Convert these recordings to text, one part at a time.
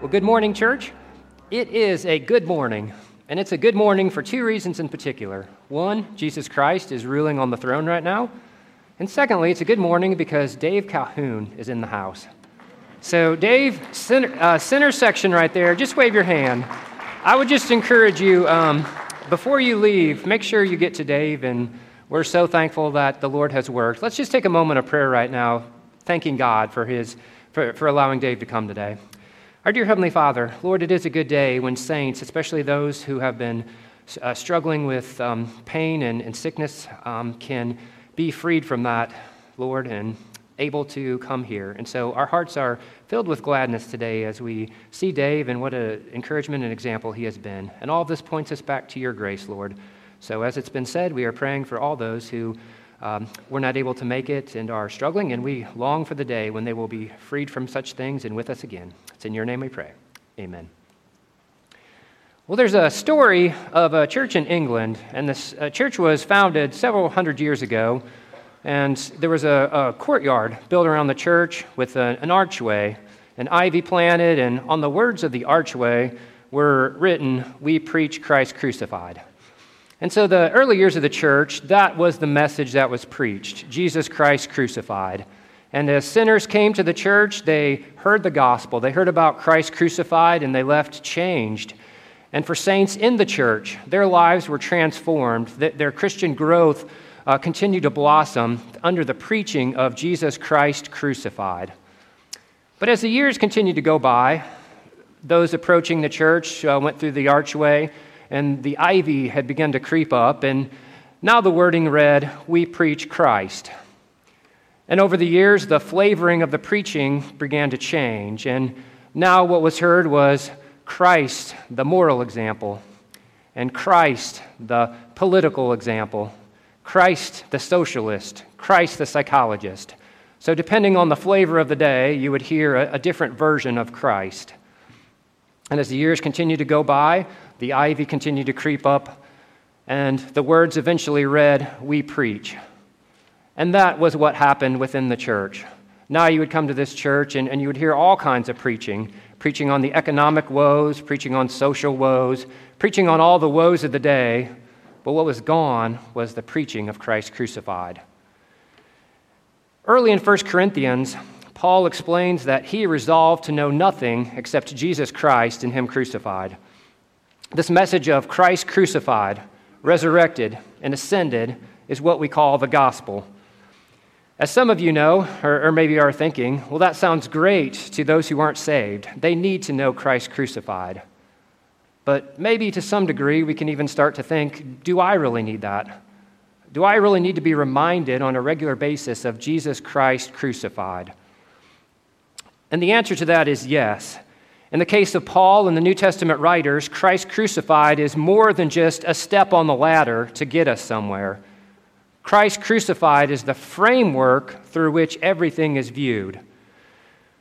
Well, good morning, church. It is a good morning, and it's a good morning for two reasons in particular. One, Jesus Christ is ruling on the throne right now. And secondly, it's a good morning because Dave Calhoun is in the house. So, Dave, center, uh, center section right there, just wave your hand. I would just encourage you, um, before you leave, make sure you get to Dave, and we're so thankful that the Lord has worked. Let's just take a moment of prayer right now, thanking God for, his, for, for allowing Dave to come today. Our dear Heavenly Father, Lord, it is a good day when saints, especially those who have been uh, struggling with um, pain and, and sickness, um, can be freed from that, Lord, and able to come here. And so our hearts are filled with gladness today as we see Dave and what an encouragement and example he has been. And all of this points us back to your grace, Lord. So, as it's been said, we are praying for all those who um, were not able to make it and are struggling, and we long for the day when they will be freed from such things and with us again. It's in your name we pray. Amen. Well, there's a story of a church in England, and this uh, church was founded several hundred years ago. And there was a, a courtyard built around the church with a, an archway, an ivy planted, and on the words of the archway were written, We preach Christ crucified. And so, the early years of the church, that was the message that was preached Jesus Christ crucified. And as sinners came to the church, they heard the gospel. They heard about Christ crucified and they left changed. And for saints in the church, their lives were transformed. Their Christian growth uh, continued to blossom under the preaching of Jesus Christ crucified. But as the years continued to go by, those approaching the church uh, went through the archway and the ivy had begun to creep up, and now the wording read, We preach Christ. And over the years, the flavoring of the preaching began to change, and now what was heard was Christ, the moral example, and Christ, the political example, Christ, the socialist, Christ, the psychologist. So, depending on the flavor of the day, you would hear a, a different version of Christ. And as the years continued to go by, the ivy continued to creep up, and the words eventually read, We preach. And that was what happened within the church. Now you would come to this church and, and you would hear all kinds of preaching preaching on the economic woes, preaching on social woes, preaching on all the woes of the day. But what was gone was the preaching of Christ crucified. Early in 1 Corinthians, Paul explains that he resolved to know nothing except Jesus Christ and Him crucified. This message of Christ crucified, resurrected, and ascended is what we call the gospel. As some of you know, or, or, maybe are thinking, well, that sounds great to those who aren't saved. They need to know Christ crucified. But maybe to some degree, we can even start to think, do I really need that? Do I really need to be reminded on a regular basis of Jesus Christ crucified? And the answer to that is yes. In the case of Paul and the New Testament writers, Christ crucified is more than just a step on the ladder to get us somewhere. Christ crucified is the framework through which everything is viewed.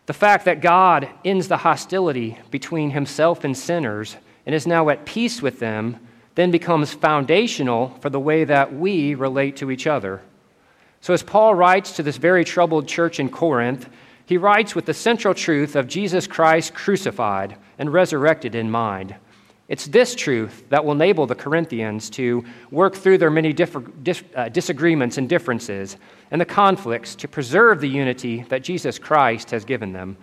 The fact that God ends the hostility between himself and sinners and is now at peace with them then becomes foundational for the way that we relate to each other. So, as Paul writes to this very troubled church in Corinth, he writes with the central truth of Jesus Christ crucified and resurrected in mind. It's this truth that will enable the Corinthians to work through their many dis- uh, disagreements and differences and the conflicts to preserve the unity that Jesus Christ has given them.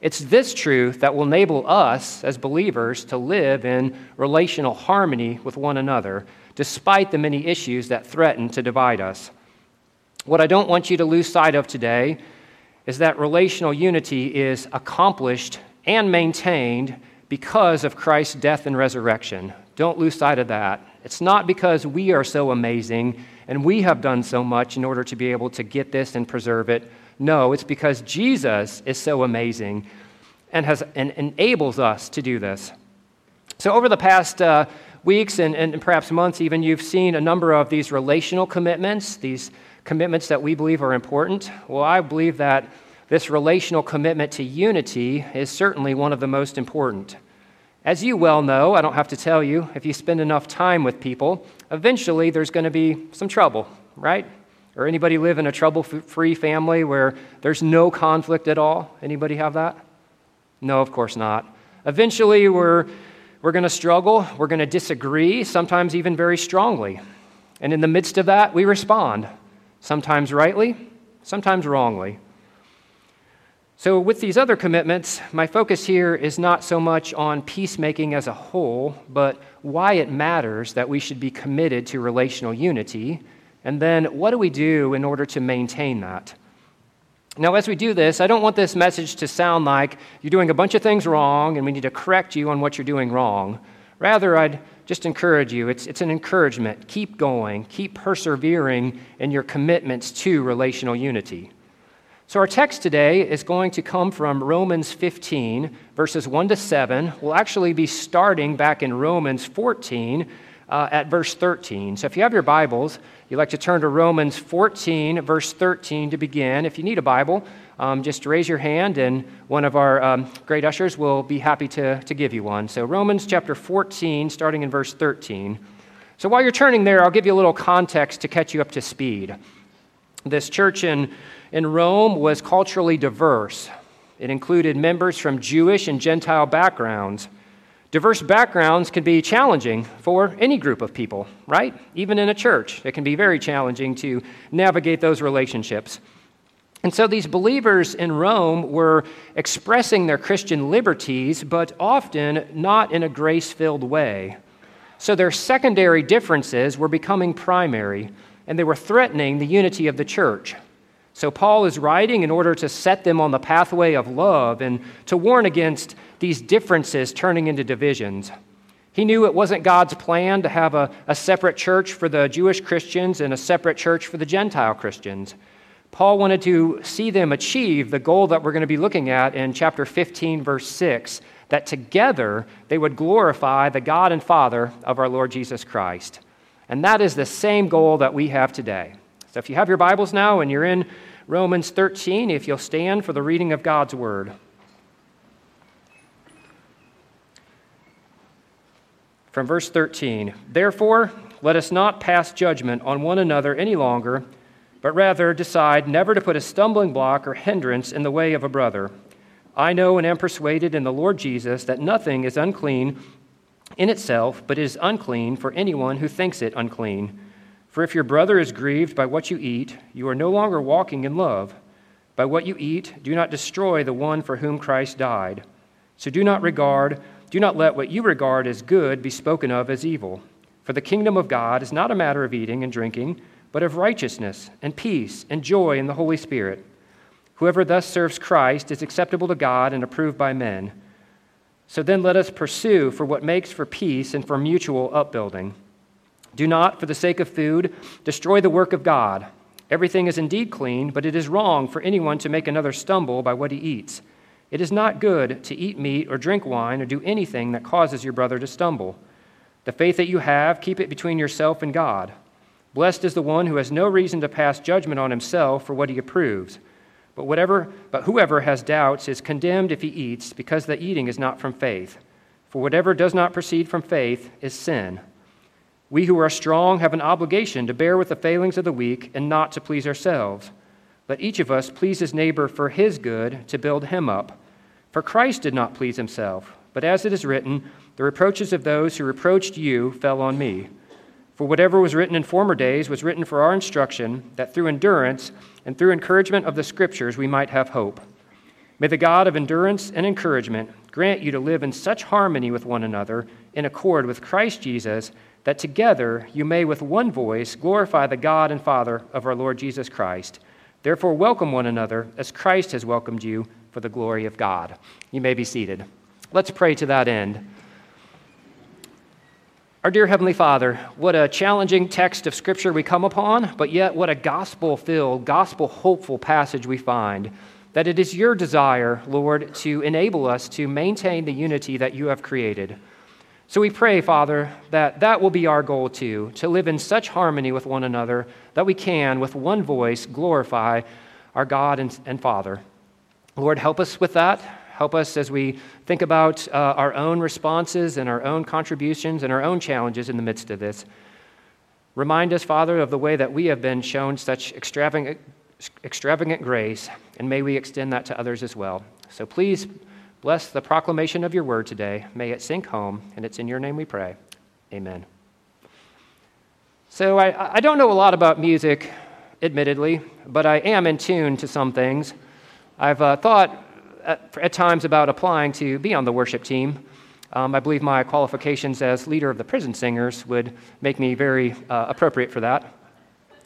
It's this truth that will enable us as believers to live in relational harmony with one another, despite the many issues that threaten to divide us. What I don't want you to lose sight of today is that relational unity is accomplished and maintained because of Christ's death and resurrection. Don't lose sight of that. It's not because we are so amazing and we have done so much in order to be able to get this and preserve it. No, it's because Jesus is so amazing and, has, and enables us to do this. So, over the past uh, weeks and, and perhaps months, even, you've seen a number of these relational commitments, these commitments that we believe are important? Well, I believe that this relational commitment to unity is certainly one of the most important. As you well know, I don't have to tell you, if you spend enough time with people, eventually there's going to be some trouble, right? Or anybody live in a trouble-free family where there's no conflict at all? Anybody have that? No, of course not. Eventually, we're, we're going to struggle, we're going to disagree, sometimes even very strongly. And in the midst of that, we respond, sometimes rightly, sometimes wrongly. So, with these other commitments, my focus here is not so much on peacemaking as a whole, but why it matters that we should be committed to relational unity, and then what do we do in order to maintain that? Now, as we do this, I don't want this message to sound like you're doing a bunch of things wrong and we need to correct you on what you're doing wrong. Rather, I'd just encourage you. It's, it's an encouragement. Keep going, keep persevering in your commitments to relational unity. So, our text today is going to come from Romans 15, verses 1 to 7. We'll actually be starting back in Romans 14 uh, at verse 13. So, if you have your Bibles, you'd like to turn to Romans 14, verse 13 to begin. If you need a Bible, um, just raise your hand, and one of our um, great ushers will be happy to, to give you one. So, Romans chapter 14, starting in verse 13. So, while you're turning there, I'll give you a little context to catch you up to speed. This church in in Rome was culturally diverse. It included members from Jewish and Gentile backgrounds. Diverse backgrounds can be challenging for any group of people, right? Even in a church, it can be very challenging to navigate those relationships. And so these believers in Rome were expressing their Christian liberties, but often not in a grace filled way. So their secondary differences were becoming primary, and they were threatening the unity of the church. So, Paul is writing in order to set them on the pathway of love and to warn against these differences turning into divisions. He knew it wasn't God's plan to have a, a separate church for the Jewish Christians and a separate church for the Gentile Christians. Paul wanted to see them achieve the goal that we're going to be looking at in chapter 15, verse 6, that together they would glorify the God and Father of our Lord Jesus Christ. And that is the same goal that we have today. So if you have your Bibles now and you're in Romans 13, if you'll stand for the reading of God's Word. From verse 13 Therefore, let us not pass judgment on one another any longer, but rather decide never to put a stumbling block or hindrance in the way of a brother. I know and am persuaded in the Lord Jesus that nothing is unclean in itself, but is unclean for anyone who thinks it unclean for if your brother is grieved by what you eat, you are no longer walking in love. By what you eat, do not destroy the one for whom Christ died. So do not regard, do not let what you regard as good be spoken of as evil. For the kingdom of God is not a matter of eating and drinking, but of righteousness and peace and joy in the Holy Spirit. Whoever thus serves Christ is acceptable to God and approved by men. So then let us pursue for what makes for peace and for mutual upbuilding. Do not, for the sake of food, destroy the work of God. Everything is indeed clean, but it is wrong for anyone to make another stumble by what he eats. It is not good to eat meat or drink wine or do anything that causes your brother to stumble. The faith that you have, keep it between yourself and God. Blessed is the one who has no reason to pass judgment on himself for what he approves. But whatever but whoever has doubts is condemned if he eats, because the eating is not from faith. For whatever does not proceed from faith is sin. We who are strong have an obligation to bear with the failings of the weak and not to please ourselves. Let each of us please his neighbor for his good, to build him up. For Christ did not please himself, but as it is written, the reproaches of those who reproached you fell on me. For whatever was written in former days was written for our instruction, that through endurance and through encouragement of the Scriptures we might have hope. May the God of endurance and encouragement grant you to live in such harmony with one another, in accord with Christ Jesus that together you may with one voice glorify the God and Father of our Lord Jesus Christ. Therefore, welcome one another as Christ has welcomed you for the glory of God. You may be seated. Let's pray to that end. Our dear Heavenly Father, what a challenging text of Scripture we come upon, but yet what a gospel filled, gospel hopeful passage we find. That it is your desire, Lord, to enable us to maintain the unity that you have created. So we pray, Father, that that will be our goal too, to live in such harmony with one another that we can, with one voice, glorify our God and, and Father. Lord, help us with that. Help us as we think about uh, our own responses and our own contributions and our own challenges in the midst of this. Remind us, Father, of the way that we have been shown such extravagant, extravagant grace, and may we extend that to others as well. So please Bless the proclamation of your word today. May it sink home, and it's in your name we pray. Amen. So, I, I don't know a lot about music, admittedly, but I am in tune to some things. I've uh, thought at, at, times about applying to be on the worship team. Um, I believe my qualifications as leader of the prison singers would make me very uh, appropriate for that.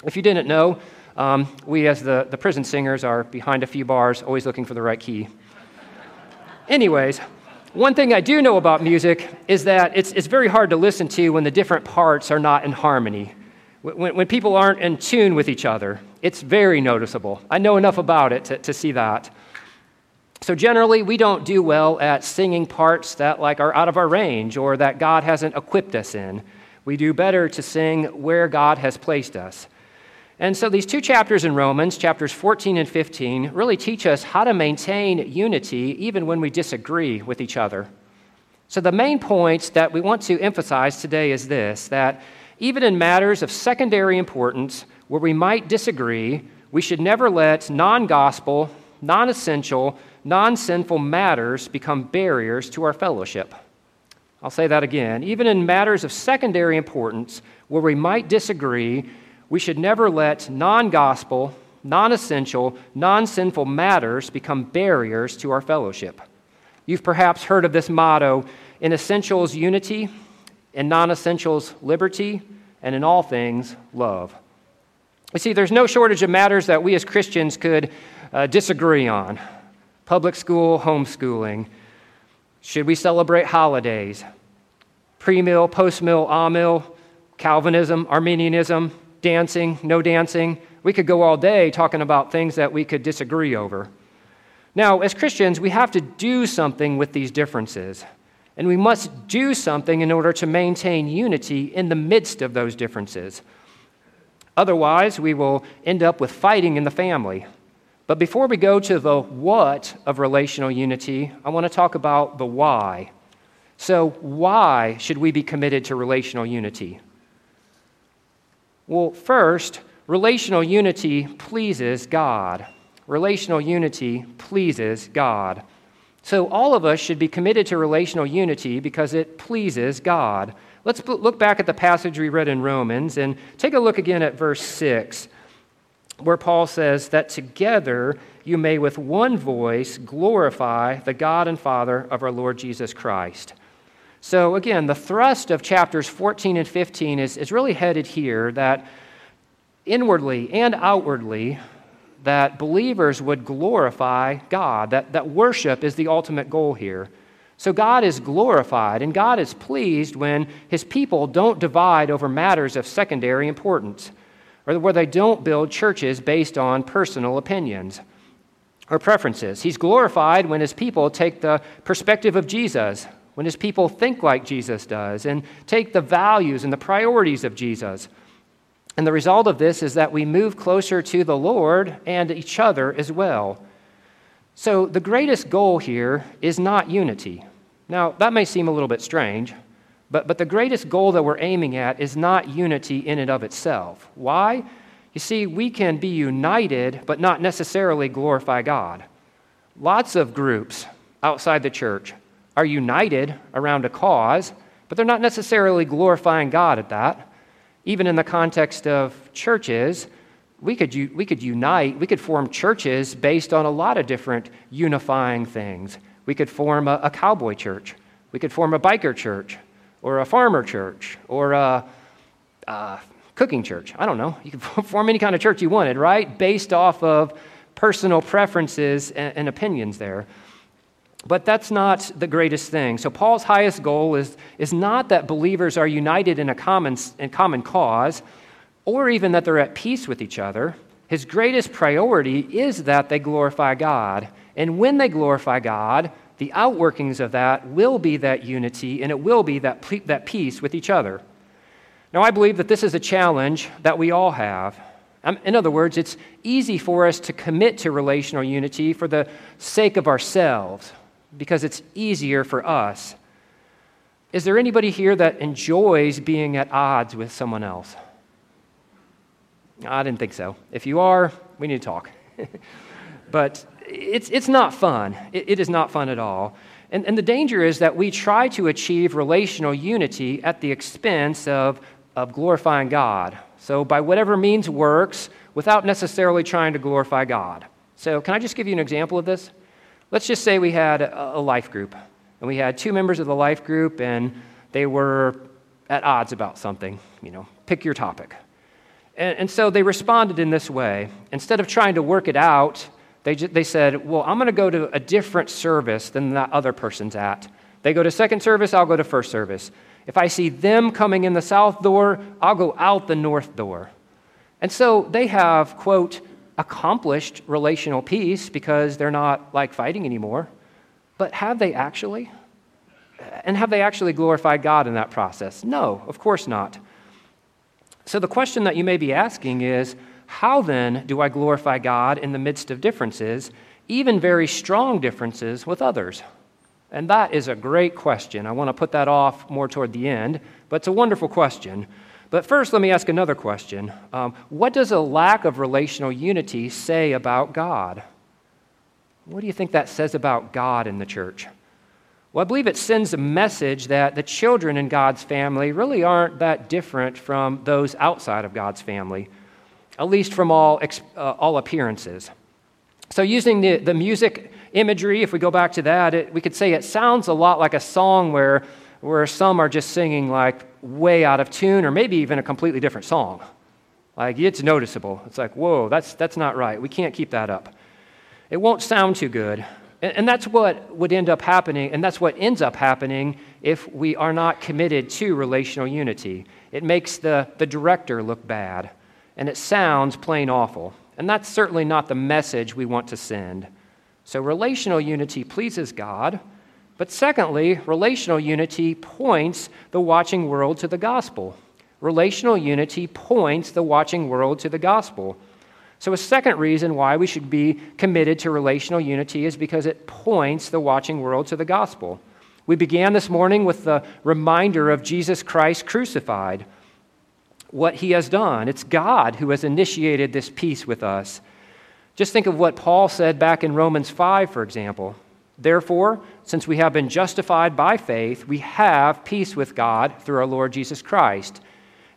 If you didn't know, um, we as the, the prison singers are behind a few bars, always looking for the right key. Anyways, one thing I do know about music is that it's, it's very hard to listen to when the different parts are not in harmony. When, when people aren't in tune with each other, it's very noticeable. I know enough about it to, to see that. So generally, we don't do well at singing parts that like are out of our range or that God hasn't equipped us in. We do better to sing where God has placed us. And so these two chapters in Romans, chapters 14 and 15, really teach us how to maintain unity even when we disagree with each other. So the main point that we want to emphasize today is this that even in matters of secondary importance where we might disagree, we should never let non gospel, non essential, non sinful matters become barriers to our fellowship. I'll say that again. Even in matters of secondary importance where we might disagree, we should never let non gospel, non essential, non sinful matters become barriers to our fellowship. You've perhaps heard of this motto in essentials, unity, in non essentials, liberty, and in all things, love. You see, there's no shortage of matters that we as Christians could uh, disagree on public school, homeschooling. Should we celebrate holidays? Pre mill, post mill, Calvinism, Arminianism, dancing, no dancing. We could go all day talking about things that we could disagree over. Now, as Christians, we have to do something with these differences. And we must do something in order to maintain unity in the midst of those differences. Otherwise, we will end up with fighting in the family. But before we go to the what of relational unity, I want to talk about the why. So, why should we be committed to relational unity? Well, first, relational unity pleases God. Relational unity pleases God. So, all of us should be committed to relational unity because it pleases God. Let's look back at the passage we read in Romans and take a look again at verse 6, where Paul says that together you may with one voice glorify the God and Father of our Lord Jesus Christ. So, again, the thrust of chapters 14 and 15 is, is really headed here that inwardly and outwardly, that believers would glorify God, that, that worship is the ultimate goal here. So, God is glorified and God is pleased when his people don't divide over matters of secondary importance, or where they don't build churches based on personal opinions or preferences. He's glorified when his people take the perspective of Jesus when his people think like Jesus does and take the values and the priorities of Jesus. And the result of this is that we move closer to the Lord and each other as well. So, the greatest goal here is not unity. Now, that may seem a little bit strange, but, but the greatest goal that we're aiming at is not unity in and of itself. Why? You see, we can be united, but not necessarily glorify God. Lots of groups outside the church are united around a cause, but they're not necessarily glorifying God at that. Even in the context of churches, we could, we could unite, we could form churches based on a lot of different unifying things. We could form a, a cowboy church, we could form a biker church, or a farmer church, or a, a cooking church. I don't know. You could form any kind of church you wanted, right? Based off of personal preferences and, and opinions there. But that's not the greatest thing. So, Paul's highest goal is, is not that believers are united in a common, in common cause or even that they're at peace with each other. His greatest priority is that they glorify God. And when they glorify God, the outworkings of that will be that unity and it will be that, that peace with each other. Now, I believe that this is a challenge that we all have. Um, in other words, it's easy for us to commit to relational unity for the sake of ourselves because it's easier for us. Is there anybody here that enjoys being at odds with someone else? I didn't think so. If you are, we need to talk. but it's, it's not fun. It, it is not fun at all. And, and the danger is that we try to achieve relational unity at the expense of, of glorifying God. So, by whatever means works, without necessarily trying to glorify God. So, can I just give you an example of this? Let's just say we had a, life group, and we had two members of the life group, and they were at odds about something. You know, pick your topic. And, and so they responded in this way. Instead of trying to work it out, they, they said, Well, I'm going to go to a different service than that other person's at. They go to second service, I'll go to first service. If I see them coming in the south door, I'll go out the north door. And so they have, quote, accomplished relational peace because they're not like fighting anymore. But have they actually? And have they actually glorified God in that process? No, of course not. So the question that you may be asking is how then do I glorify God in the midst of differences, even very strong differences with others? And that is a great question. I want to put that off more toward the end, but it's a wonderful question. But first, let me ask another question um, What does a lack of relational unity say about God? What do you think that says about God in the church? Well, I believe it sends a message that the children in God's family really aren't that different from those outside of God's family, at least from all, uh, all appearances. So, using the, the music imagery, if we go back to that, it, we could say it sounds a lot like a song where, where some are just singing like way out of tune or maybe even a completely different song. Like it's noticeable. It's like, whoa, that's, that's not right. We can't keep that up. It won't sound too good. And, and that's what would end up happening, and that's what ends up happening if we are not committed to relational unity. It makes the, the director look bad, and it sounds plain awful. And that's certainly not the message we want to send. So, relational unity pleases God but secondly, relational unity points the watching world to the gospel. Relational unity points the watching world to the gospel. So, a second reason why we should be committed to relational unity is because it points the watching world to the gospel. We began this morning with the reminder of Jesus Christ crucified, what he has done. It's God who has initiated this peace with us. Just think of what Paul said back in Romans 5, for example. Therefore, since we have been justified by faith, we have peace with God through our Lord Jesus Christ.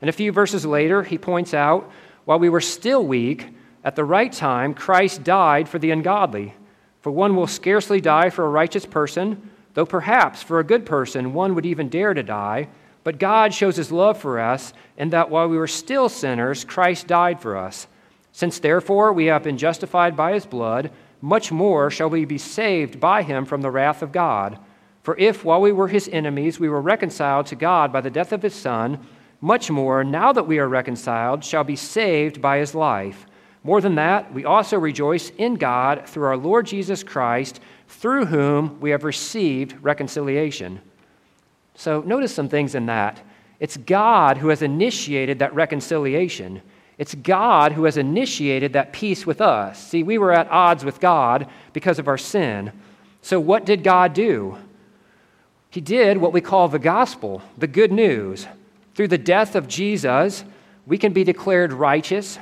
And a few verses later, he points out while we were still weak, at the right time, Christ died for the ungodly. For one will scarcely die for a righteous person, though perhaps for a good person one would even dare to die. But God shows his love for us in that while we were still sinners, Christ died for us. Since therefore we have been justified by his blood, much more shall we be saved by him from the wrath of God. For if, while we were his enemies, we were reconciled to God by the death of his Son, much more, now that we are reconciled, shall be saved by his life. More than that, we also rejoice in God through our Lord Jesus Christ, through whom we have received reconciliation. So, notice some things in that. It's God who has initiated that reconciliation. It's God who has initiated that peace with us. See, we were at odds with God because of our sin. So, what did God do? He did what we call the gospel, the good news. Through the death of Jesus, we can be declared righteous,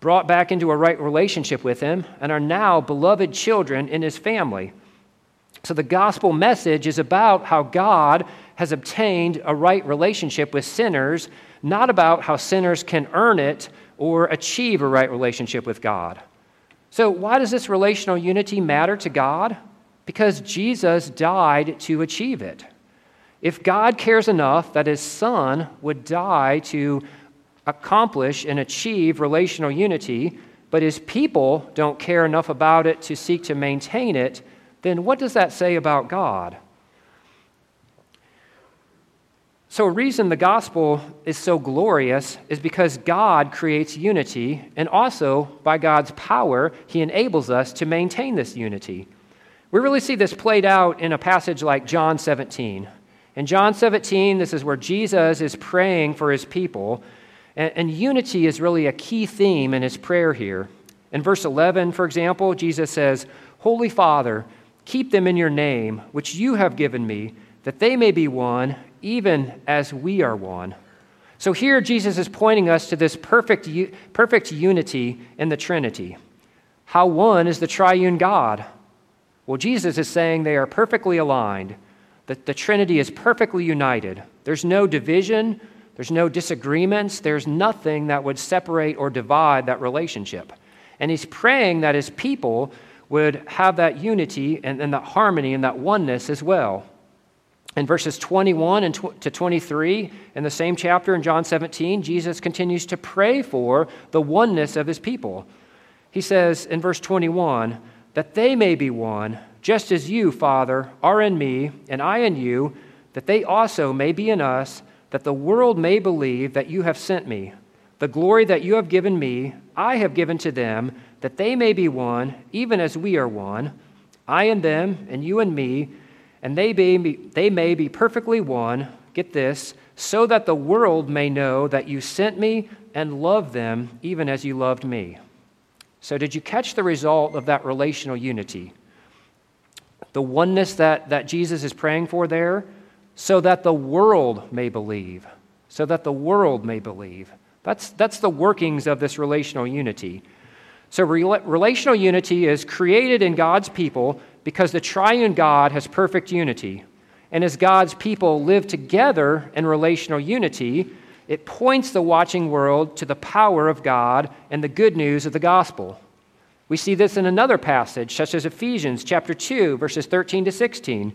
brought back into a right relationship with Him, and are now beloved children in His family. So, the gospel message is about how God has obtained a right relationship with sinners, not about how sinners can earn it or achieve a right relationship with God. So, why does this relational unity matter to God? Because Jesus died to achieve it. If God cares enough that his son would die to accomplish and achieve relational unity, but his people don't care enough about it to seek to maintain it, then what does that say about God? So, a reason the gospel is so glorious is because God creates unity, and also by God's power, He enables us to maintain this unity. We really see this played out in a passage like John 17. In John 17, this is where Jesus is praying for His people, and, and unity is really a key theme in His prayer here. In verse 11, for example, Jesus says, Holy Father, keep them in your name, which you have given me, that they may be one even as we are one. So here, Jesus is pointing us to this perfect, perfect unity in the Trinity. How one is the triune God? Well, Jesus is saying they are perfectly aligned, that the Trinity is perfectly united. There's no division, there's no disagreements, there's nothing that would separate or divide that relationship. And he's praying that his people would have that unity and, and that harmony and that oneness as well. In verses 21 and to 23 in the same chapter in John 17, Jesus continues to pray for the oneness of his people. He says in verse 21 that they may be one, just as you, Father, are in me, and I in you, that they also may be in us, that the world may believe that you have sent me. The glory that you have given me, I have given to them, that they may be one, even as we are one, I and them, and you and me and they, be, they may be perfectly one, get this, so that the world may know that you sent me and love them even as you loved me. So, did you catch the result of that relational unity? The oneness that, that Jesus is praying for there, so that the world may believe. So that the world may believe. That's, that's the workings of this relational unity. So, relational unity is created in God's people because the triune God has perfect unity. And as God's people live together in relational unity, it points the watching world to the power of God and the good news of the gospel. We see this in another passage, such as Ephesians chapter 2, verses 13 to 16,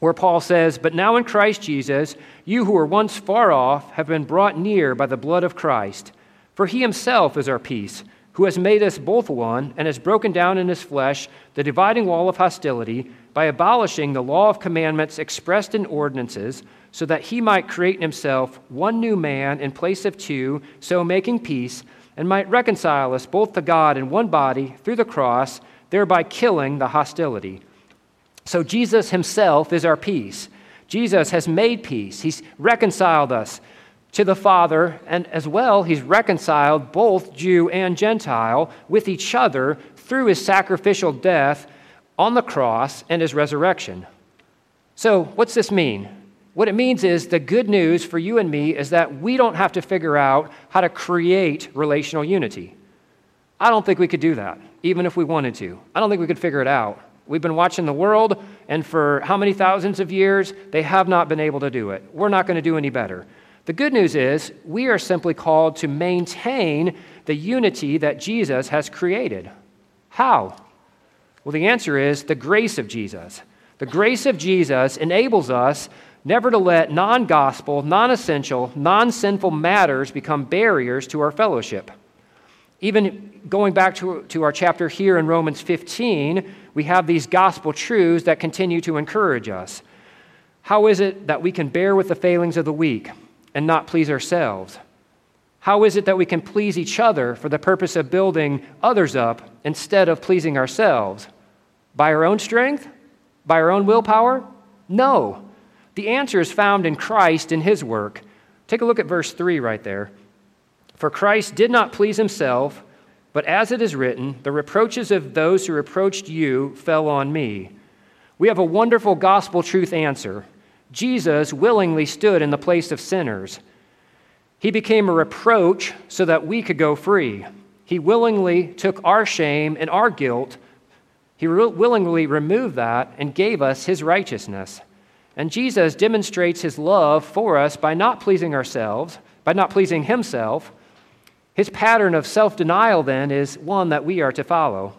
where Paul says, But now in Christ Jesus, you who were once far off have been brought near by the blood of Christ. For he himself is our peace who has made us both one and has broken down in his flesh the dividing wall of hostility by abolishing the law of commandments expressed in ordinances, so that he might create in himself one new man in place of two, so making peace, and might reconcile us both to God in one body through the cross, thereby killing the hostility. So Jesus himself is our peace. Jesus has made peace. He's reconciled us to the Father, and as well, he's reconciled both Jew and Gentile with each other through his sacrificial death on the cross and his resurrection. So, what's this mean? What it means is the good news for you and me is that we don't have to figure out how to create relational unity. I don't think we could do that, even if we wanted to. I don't think we could figure it out. We've been watching the world, and for how many thousands of years, they have not been able to do it. We're not going to do any better. The good news is we are simply called to maintain the unity that Jesus has created. How? Well, the answer is the grace of Jesus. The grace of Jesus enables us never to let non gospel, non essential, non sinful matters become barriers to our fellowship. Even going back to, to our chapter here in Romans 15, we have these gospel truths that continue to encourage us. How is it that we can bear with the failings of the weak? And not please ourselves? How is it that we can please each other for the purpose of building others up instead of pleasing ourselves? By our own strength? By our own willpower? No. The answer is found in Christ in his work. Take a look at verse 3 right there. For Christ did not please himself, but as it is written, the reproaches of those who reproached you fell on me. We have a wonderful gospel truth answer. Jesus willingly stood in the place of sinners. He became a reproach so that we could go free. He willingly took our shame and our guilt. He re- willingly removed that and gave us his righteousness. And Jesus demonstrates his love for us by not pleasing ourselves, by not pleasing himself. His pattern of self denial, then, is one that we are to follow.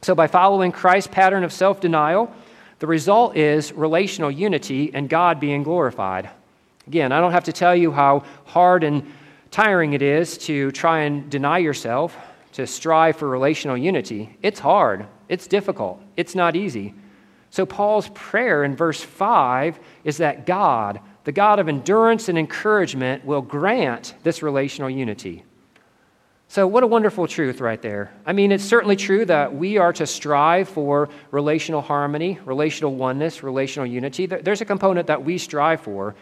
So, by following Christ's pattern of self denial, the result is relational unity and God being glorified. Again, I don't have to tell you how hard and tiring it is to try and deny yourself, to strive for relational unity. It's hard, it's difficult, it's not easy. So, Paul's prayer in verse 5 is that God, the God of endurance and encouragement, will grant this relational unity. So, what a wonderful truth right there. I mean, it's certainly true that we are to strive for relational harmony, relational oneness, relational unity. There's a component that we strive for,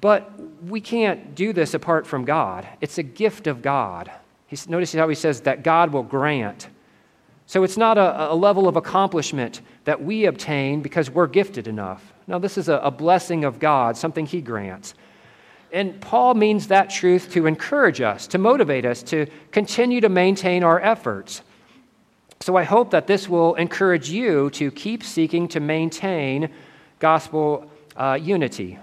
but we can't do this apart from God. It's a gift of God. He's, notice how he says that God will grant. So, it's not a, a level of accomplishment that we obtain because we're gifted enough. No, this is a, a blessing of God, something he grants. And Paul means that truth to encourage us, to motivate us, to continue to maintain our efforts. So I hope that this will encourage you to keep seeking to maintain gospel uh, unity.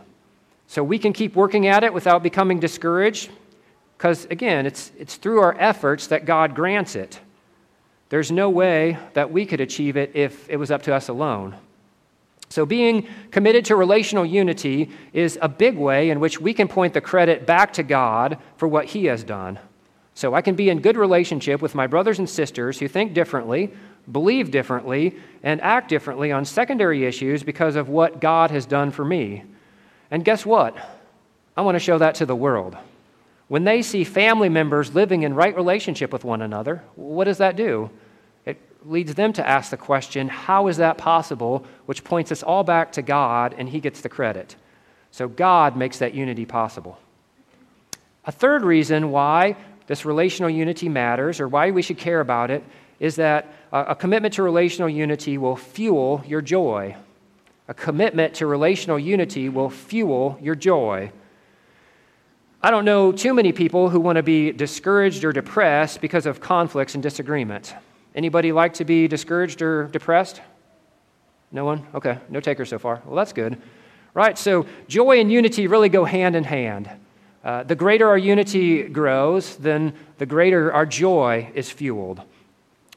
So we can keep working at it without becoming discouraged, because again, it's, it's through our efforts that God grants it. There's no way that we could achieve it if it was up to us alone. So, being committed to relational unity is a big way in which we can point the credit back to God for what He has done. So, I can be in good relationship with my brothers and sisters who think differently, believe differently, and act differently on secondary issues because of what God has done for me. And guess what? I want to show that to the world. When they see family members living in right relationship with one another, what does that do? Leads them to ask the question, how is that possible? Which points us all back to God, and He gets the credit. So God makes that unity possible. A third reason why this relational unity matters, or why we should care about it, is that a commitment to relational unity will fuel your joy. A commitment to relational unity will fuel your joy. I don't know too many people who want to be discouraged or depressed because of conflicts and disagreement. Anybody like to be discouraged or depressed? No one? Okay, no takers so far. Well, that's good. Right, so joy and unity really go hand in hand. Uh, the greater our unity grows, then the greater our joy is fueled.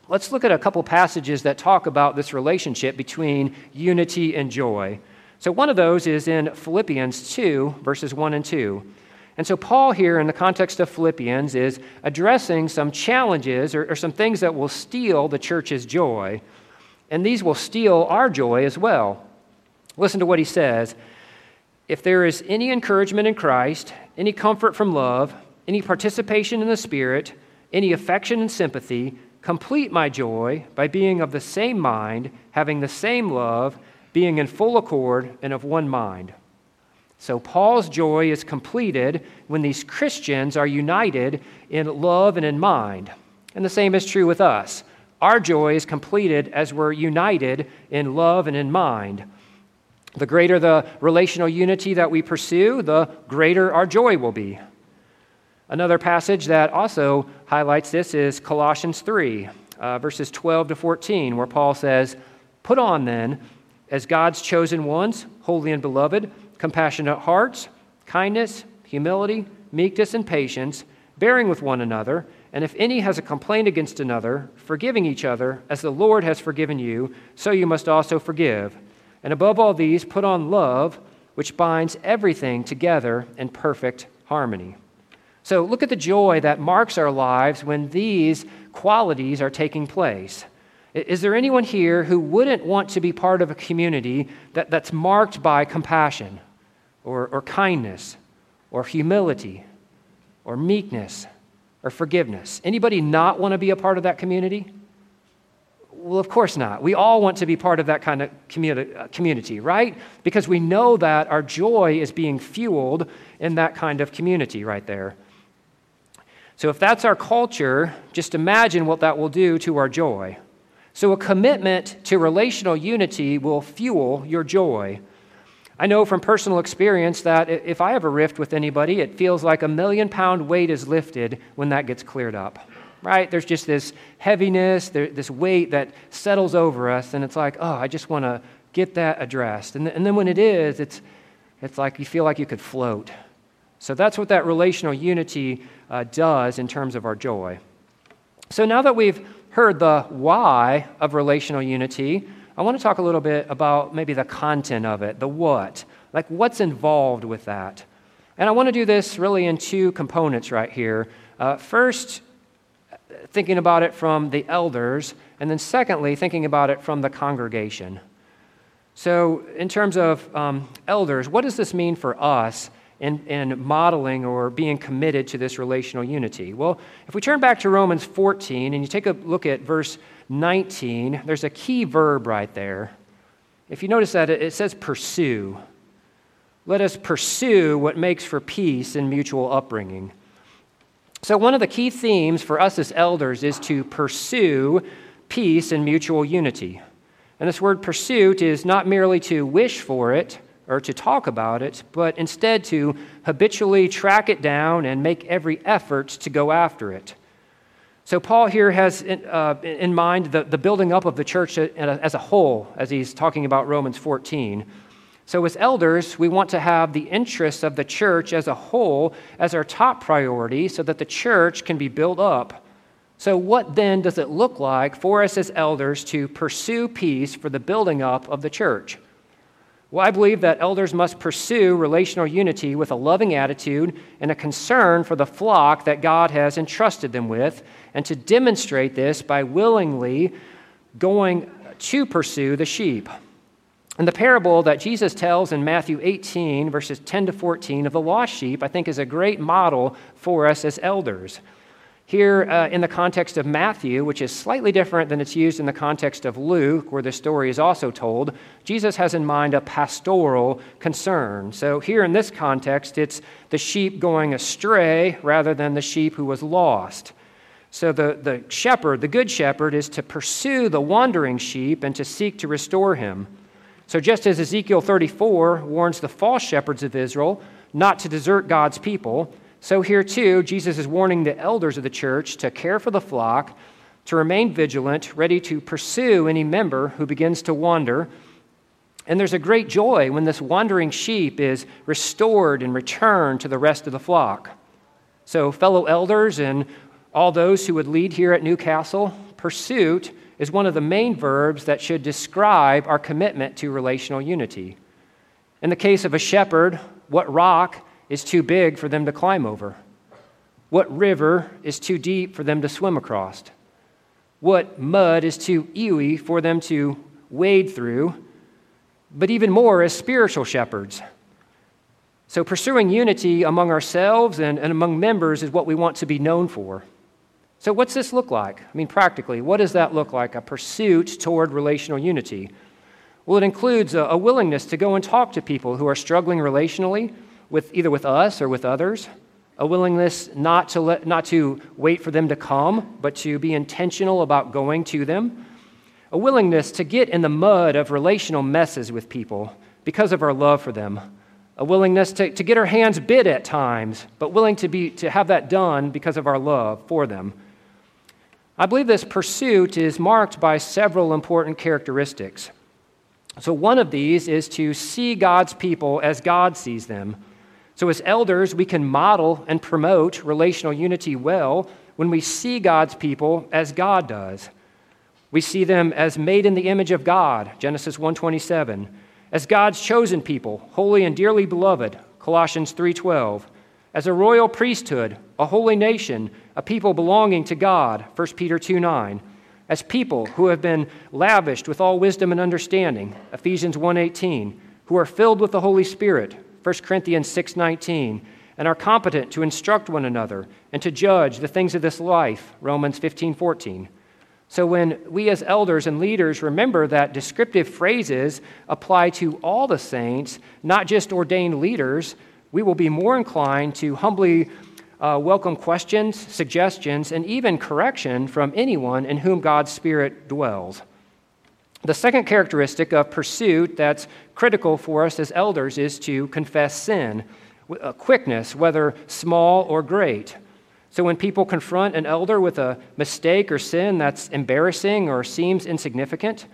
Let's look at a couple passages that talk about this relationship between unity and joy. So, one of those is in Philippians 2, verses 1 and 2. And so, Paul, here in the context of Philippians, is addressing some challenges or, or, some things that will steal the church's joy. And these will steal our joy as well. Listen to what he says If there is any encouragement in Christ, any comfort from love, any participation in the Spirit, any affection and sympathy, complete my joy by being of the same mind, having the same love, being in full accord, and of one mind. So, Paul's joy is completed when these Christians are united in love and in mind. And the same is true with us. Our joy is completed as we're united in love and in mind. The greater the relational unity that we pursue, the greater our joy will be. Another passage that also highlights this is Colossians 3, uh, verses 12 to 14, where Paul says, Put on then, as God's chosen ones, holy and beloved, compassionate hearts, kindness, humility, meekness, and patience, bearing with one another, and if any has a complaint against another, forgiving each other, as the Lord has forgiven you, so you must also forgive. And above all these, put on love, which binds everything together in perfect harmony. So look at the joy that marks our lives when these qualities are taking place. Is there anyone here who wouldn't want to be part of a community that, that's marked by compassion? Or, or kindness or humility or meekness or forgiveness. Anybody not want to be a part of that community? Well, of course not. We all want to be part of that kind of uh, community, right? Because we know that our joy is being fueled in that kind of community right there. So, if that's our culture, just imagine what that will do to our joy. So, a commitment to relational unity will fuel your joy. I know from personal experience that if I have a rift with anybody, it feels like a million pound weight is lifted when that gets cleared up. Right? There's just this heaviness, this weight that settles over us, and it's like, oh, I just want to get that addressed. And, then when it is, it's, it's like you feel like you could float. So that's what that relational unity uh, does in terms of our joy. So now that we've heard the why of relational unity, I want to talk a little bit about maybe the content of it, the what, like what's involved with that. And I want to do this really in two components right here. Uh, first, thinking about it from the elders, and then secondly, thinking about it from the congregation. So, in terms of um, elders, what does this mean for us in, in modeling or being committed to this relational unity? Well, if we turn back to Romans 14 and you take a look at verse 19, there's a key verb right there. If you notice that, it says pursue. Let us pursue what makes for peace and mutual upbringing. So, one of the key themes for us as elders is to pursue peace and mutual unity. And this word pursuit is not merely to wish for it or to talk about it, but instead to habitually track it down and make every effort to go after it. So, Paul here has in, uh, in mind the, the building up of the church as a whole, as he's talking about Romans 14. So, as elders, we want to have the interests of the church as a whole as our top priority so that the church can be built up. So, what then does it look like for us as elders to pursue peace for the building up of the church? Well, I believe that elders must pursue relational unity with a loving attitude and a concern for the flock that God has entrusted them with, and to demonstrate this by willingly going to pursue the sheep. And the parable that Jesus tells in Matthew 18, verses 10 to 14, of the lost sheep, I think is a great model for us as elders. Here, uh, in the context of Matthew, which is slightly different than it's used in the context of Luke, where the story is also told, Jesus has in mind a pastoral concern. So, here in this context, it's the sheep going astray rather than the sheep who was lost. So, the, the shepherd, the good shepherd, is to pursue the wandering sheep and to seek to restore him. So, just as Ezekiel 34 warns the false shepherds of Israel not to desert God's people, so, here too, Jesus is warning the elders of the church to care for the flock, to remain vigilant, ready to pursue any member who begins to wander. And there's a great joy when this wandering sheep is restored and returned to the rest of the flock. So, fellow elders and all those who would lead here at Newcastle, pursuit is one of the main verbs that should describe our commitment to relational unity. In the case of a shepherd, what rock is too big for them to climb over? What river is too deep for them to swim across? What mud is too ewy for them to wade through? But even more as spiritual shepherds. So, pursuing unity among ourselves and, and among members is what we want to be known for. So, what's this look like? I mean, practically, what does that look like? A pursuit toward relational unity. Well, it includes a, a willingness to go and talk to people who are struggling relationally with either with us or with others, a willingness not to, let, not to wait for them to come, but to be intentional about going to them, a willingness to get in the mud of relational messes with people because of our love for them, a willingness to, to get our hands bit at times, but willing to, be, to have that done because of our love for them. I believe this pursuit is marked by several important characteristics. So, one of these is to see God's people as God sees them. So, as elders, we can model and promote relational unity well when we see God's people as God does. We see them as made in the image of God, Genesis 1:27, as God's chosen people, holy and dearly beloved, Colossians 3:12, as a royal priesthood, a holy nation, a people belonging to God, 1 Peter 2:9, as people who have been lavished with all wisdom and understanding, Ephesians 1:18, who are filled with the Holy Spirit, 1 Corinthians 6:19, and are competent to instruct one another and to judge the things of this life, Romans 15:14. So when we as elders and leaders remember that descriptive phrases apply to all the saints, not just ordained leaders, we will be more inclined to humbly uh, welcome questions, suggestions, and even correction from anyone in whom God's Spirit dwells. The second characteristic of pursuit that's critical for us as elders is to confess sin, a quickness, whether small or great. So when people confront an elder with a mistake or sin that's embarrassing or seems insignificant,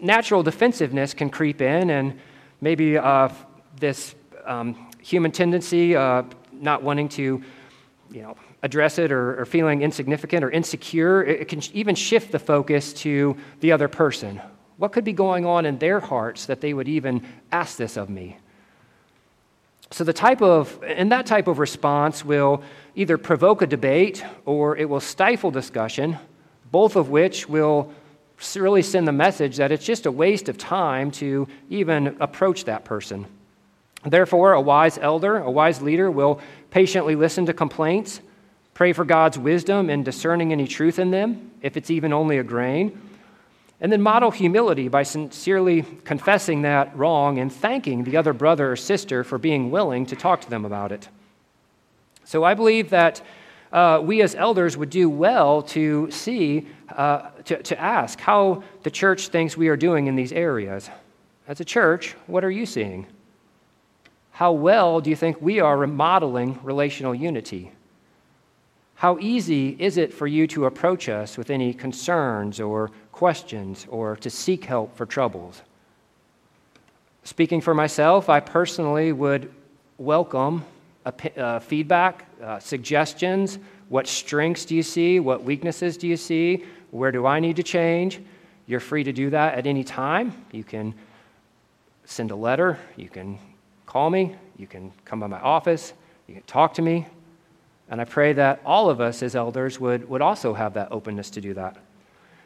natural defensiveness can creep in, and maybe uh, this um, human tendency, uh, not wanting to, you know, address it or, or feeling insignificant or insecure, it, it can even shift the focus to the other person. What could be going on in their hearts that they would even ask this of me? So, the type of, and that type of response will either provoke a debate or it will stifle discussion, both of which will really send the message that it's just a waste of time to even approach that person. Therefore, a wise elder, a wise leader, will patiently listen to complaints Pray for God's wisdom in discerning any truth in them, if it's even only a grain. And then model humility by sincerely confessing that wrong and thanking the other brother or sister for being willing to talk to them about it. So I believe that uh, we as elders would do well to see, uh, to, to ask how the church thinks we are doing in these areas. As a church, what are you seeing? How well do you think we are remodeling relational unity? How easy is it for you to approach us with any concerns or questions or to seek help for troubles? Speaking for myself, I personally would welcome uh, feedback, uh, suggestions. What strengths do you see? What weaknesses do you see? Where do I need to change? You're free to do that at any time. You can send a letter, you can call me, you can come by my office, you can talk to me. And I pray that all of us as elders would, would also have that openness to do that.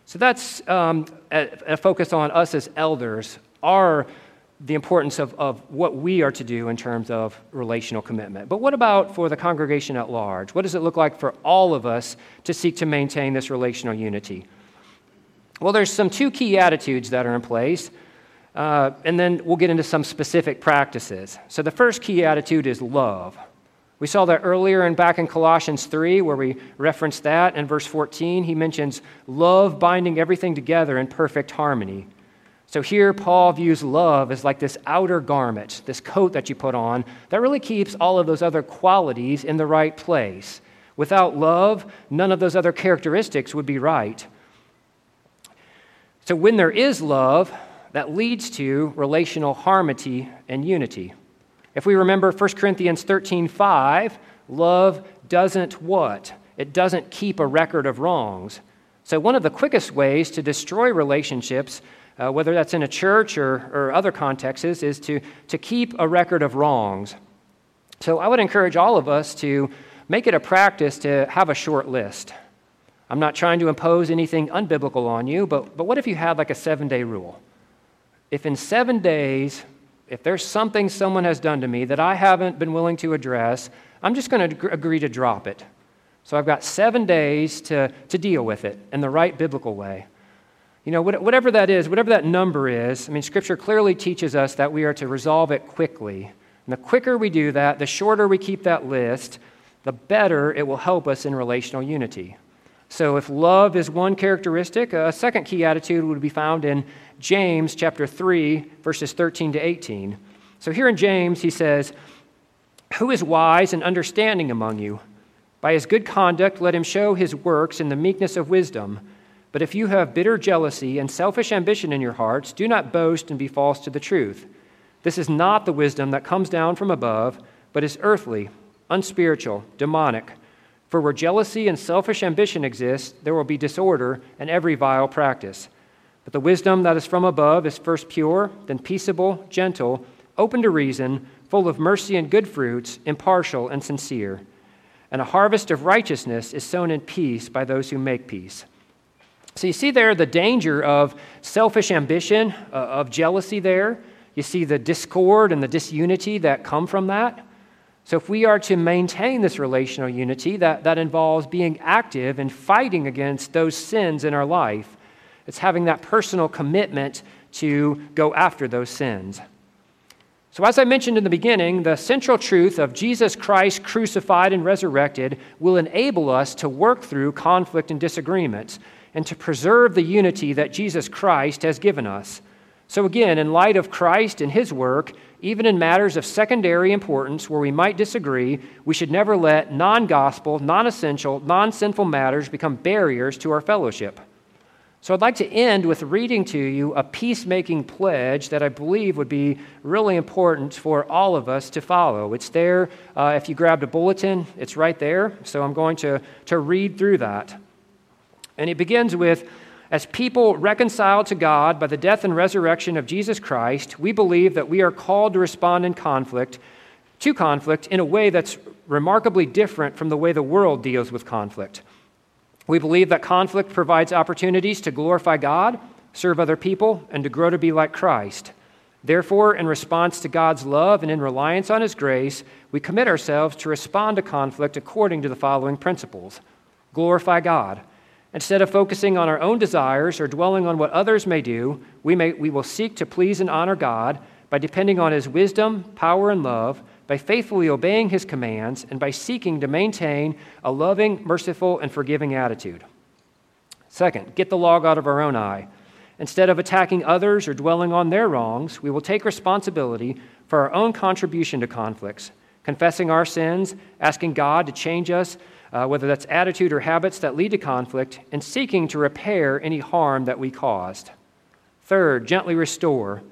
So that's um, a, a focus on us as elders, our the importance of, of what we are to do in terms of relational commitment. But what about for the congregation at large? What does it look like for all of us to seek to maintain this relational unity? Well, there's some two key attitudes that are in place, uh, and then we'll get into some specific practices. So the first key attitude is love. We saw that earlier and back in Colossians 3, where we referenced that. In verse 14, he mentions love binding everything together in perfect harmony. So here, Paul views love as like this outer garment, this coat that you put on, that really keeps all of those other qualities in the right place. Without love, none of those other characteristics would be right. So when there is love, that leads to relational harmony and unity. If we remember 1 Corinthians 13 5, love doesn't what? It doesn't keep a record of wrongs. So, one of the quickest ways to destroy relationships uh, whether that's in a church or, or other contexts, is to, to keep a record of wrongs. So I would encourage all of us to make it a practice to have a short list. I'm not trying to impose anything unbiblical on you, but, but what if you had like a seven day rule? If in seven days, if there's something someone has done to me that I haven't been willing to address, I'm just going to agree to drop it. So I've got seven days to, to deal with it in the right biblical way. You know, whatever that is, whatever that number is, I mean, Scripture clearly teaches us that we are to resolve it quickly. And the quicker we do that, the shorter we keep that list, the better it will help us in relational unity. So, if love is one characteristic, a second key attitude would be found in James chapter 3, verses 13 to 18. So, here in James, he says, Who is wise and understanding among you? By his good conduct, let him show his works in the meekness of wisdom. But if you have bitter jealousy and selfish ambition in your hearts, do not boast and be false to the truth. This is not the wisdom that comes down from above, but is earthly, unspiritual, demonic. For where jealousy and selfish ambition exist, there will be disorder and every vile practice. But the wisdom that is from above is first pure, then peaceable, gentle, open to reason, full of mercy and good fruits, impartial and sincere. And a harvest of righteousness is sown in peace by those who make peace. So you see there the danger of selfish ambition, uh, of jealousy there. You see the discord and the disunity that come from that. So if we are to maintain this relational unity, that, that involves being active and fighting against those sins in our life. It's having that personal commitment to go after those sins. So, as I mentioned in the beginning, the central truth of Jesus Christ crucified and resurrected will enable us to work through conflict and disagreements and to preserve the unity that Jesus Christ has given us. So, again, in light of Christ and his work, even in matters of secondary importance where we might disagree, we should never let non gospel, non essential, non sinful matters become barriers to our fellowship. So, I'd like to end with reading to you a peacemaking pledge that I believe would be really important for all of us to follow. It's there. Uh, if you grabbed a bulletin, it's right there. So, I'm going to, to read through that. And it begins with As people reconciled to God by the death and resurrection of Jesus Christ, we believe that we are called to respond in conflict to conflict in a way that's remarkably different from the way the world deals with conflict. We believe that conflict provides opportunities to glorify God, serve other people, and to grow to be like Christ. Therefore, in response to God's love and in reliance on His grace, we commit ourselves to respond to conflict according to the following principles glorify God Instead of focusing on our own desires or dwelling on what others may do, we, may, we will seek to please and honor God by depending on His wisdom, power, and love, by faithfully obeying His commands, and by seeking to maintain a loving, merciful, and forgiving attitude. Second, get the log out of our own eye. Instead of attacking others or dwelling on their wrongs, we will take responsibility for our own contribution to conflicts, confessing our sins, asking God to change us uh, whether that's attitude or habits that lead to conflict, and seeking to repair any harm that we caused. Third, gently restore.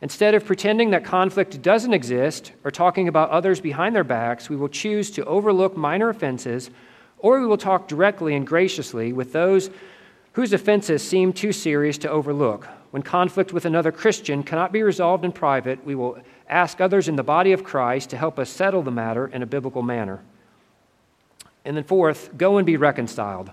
Instead of pretending that conflict doesn't exist or talking about others behind their backs, we will choose to overlook minor offenses, or we will talk directly and graciously with those whose offenses seem too serious to overlook. When conflict with another Christian cannot be resolved in private, we will ask others in the body of Christ to help us settle the matter in a biblical manner. And then, fourth, go and be reconciled.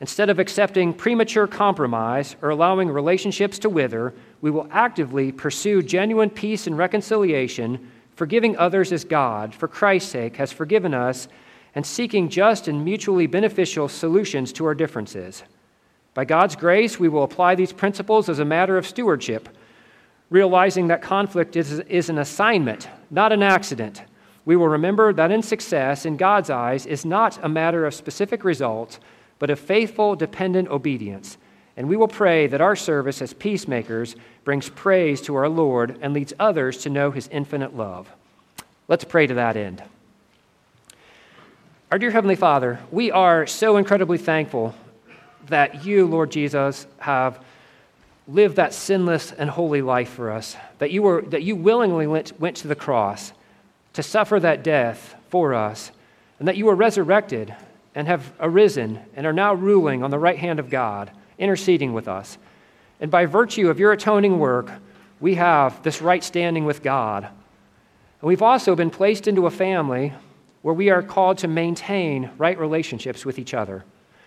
Instead of accepting premature compromise or allowing relationships to wither, we will actively pursue genuine peace and reconciliation, forgiving others as God, for Christ's sake, has forgiven us, and seeking just and mutually beneficial solutions to our differences. By God's grace, we will apply these principles as a matter of stewardship, realizing that conflict is, is an assignment, not an accident. We will remember that in success, in God's eyes, is not a matter of specific results, but of faithful, dependent obedience. And we will pray that our service as peacemakers brings praise to our Lord and leads others to know his infinite love. Let's pray to that end. Our dear Heavenly Father, we are so incredibly thankful that you, Lord Jesus, have lived that sinless and holy life for us, that you, were, that you willingly went, went to the cross to suffer that death for us, and that you were resurrected and have arisen and are now ruling on the right hand of God, interceding with us. And by virtue of your atoning work, we have this right standing with God. And we've also been placed into a family where we are called to maintain right relationships with each other.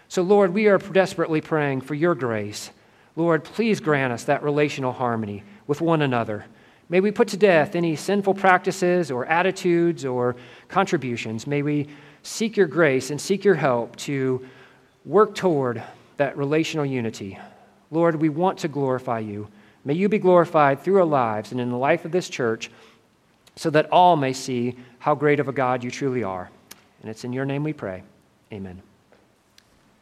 So, Lord, we are desperately praying for your grace. Lord, please grant us that relational harmony with one another. May we put to death any sinful practices or attitudes or contributions. May we seek your grace and seek your help to work toward that relational unity. Lord, we want to glorify you. May you be glorified through our lives and in the life of this church so that all may see how great of a God you truly are. And it's in your name we pray. Amen.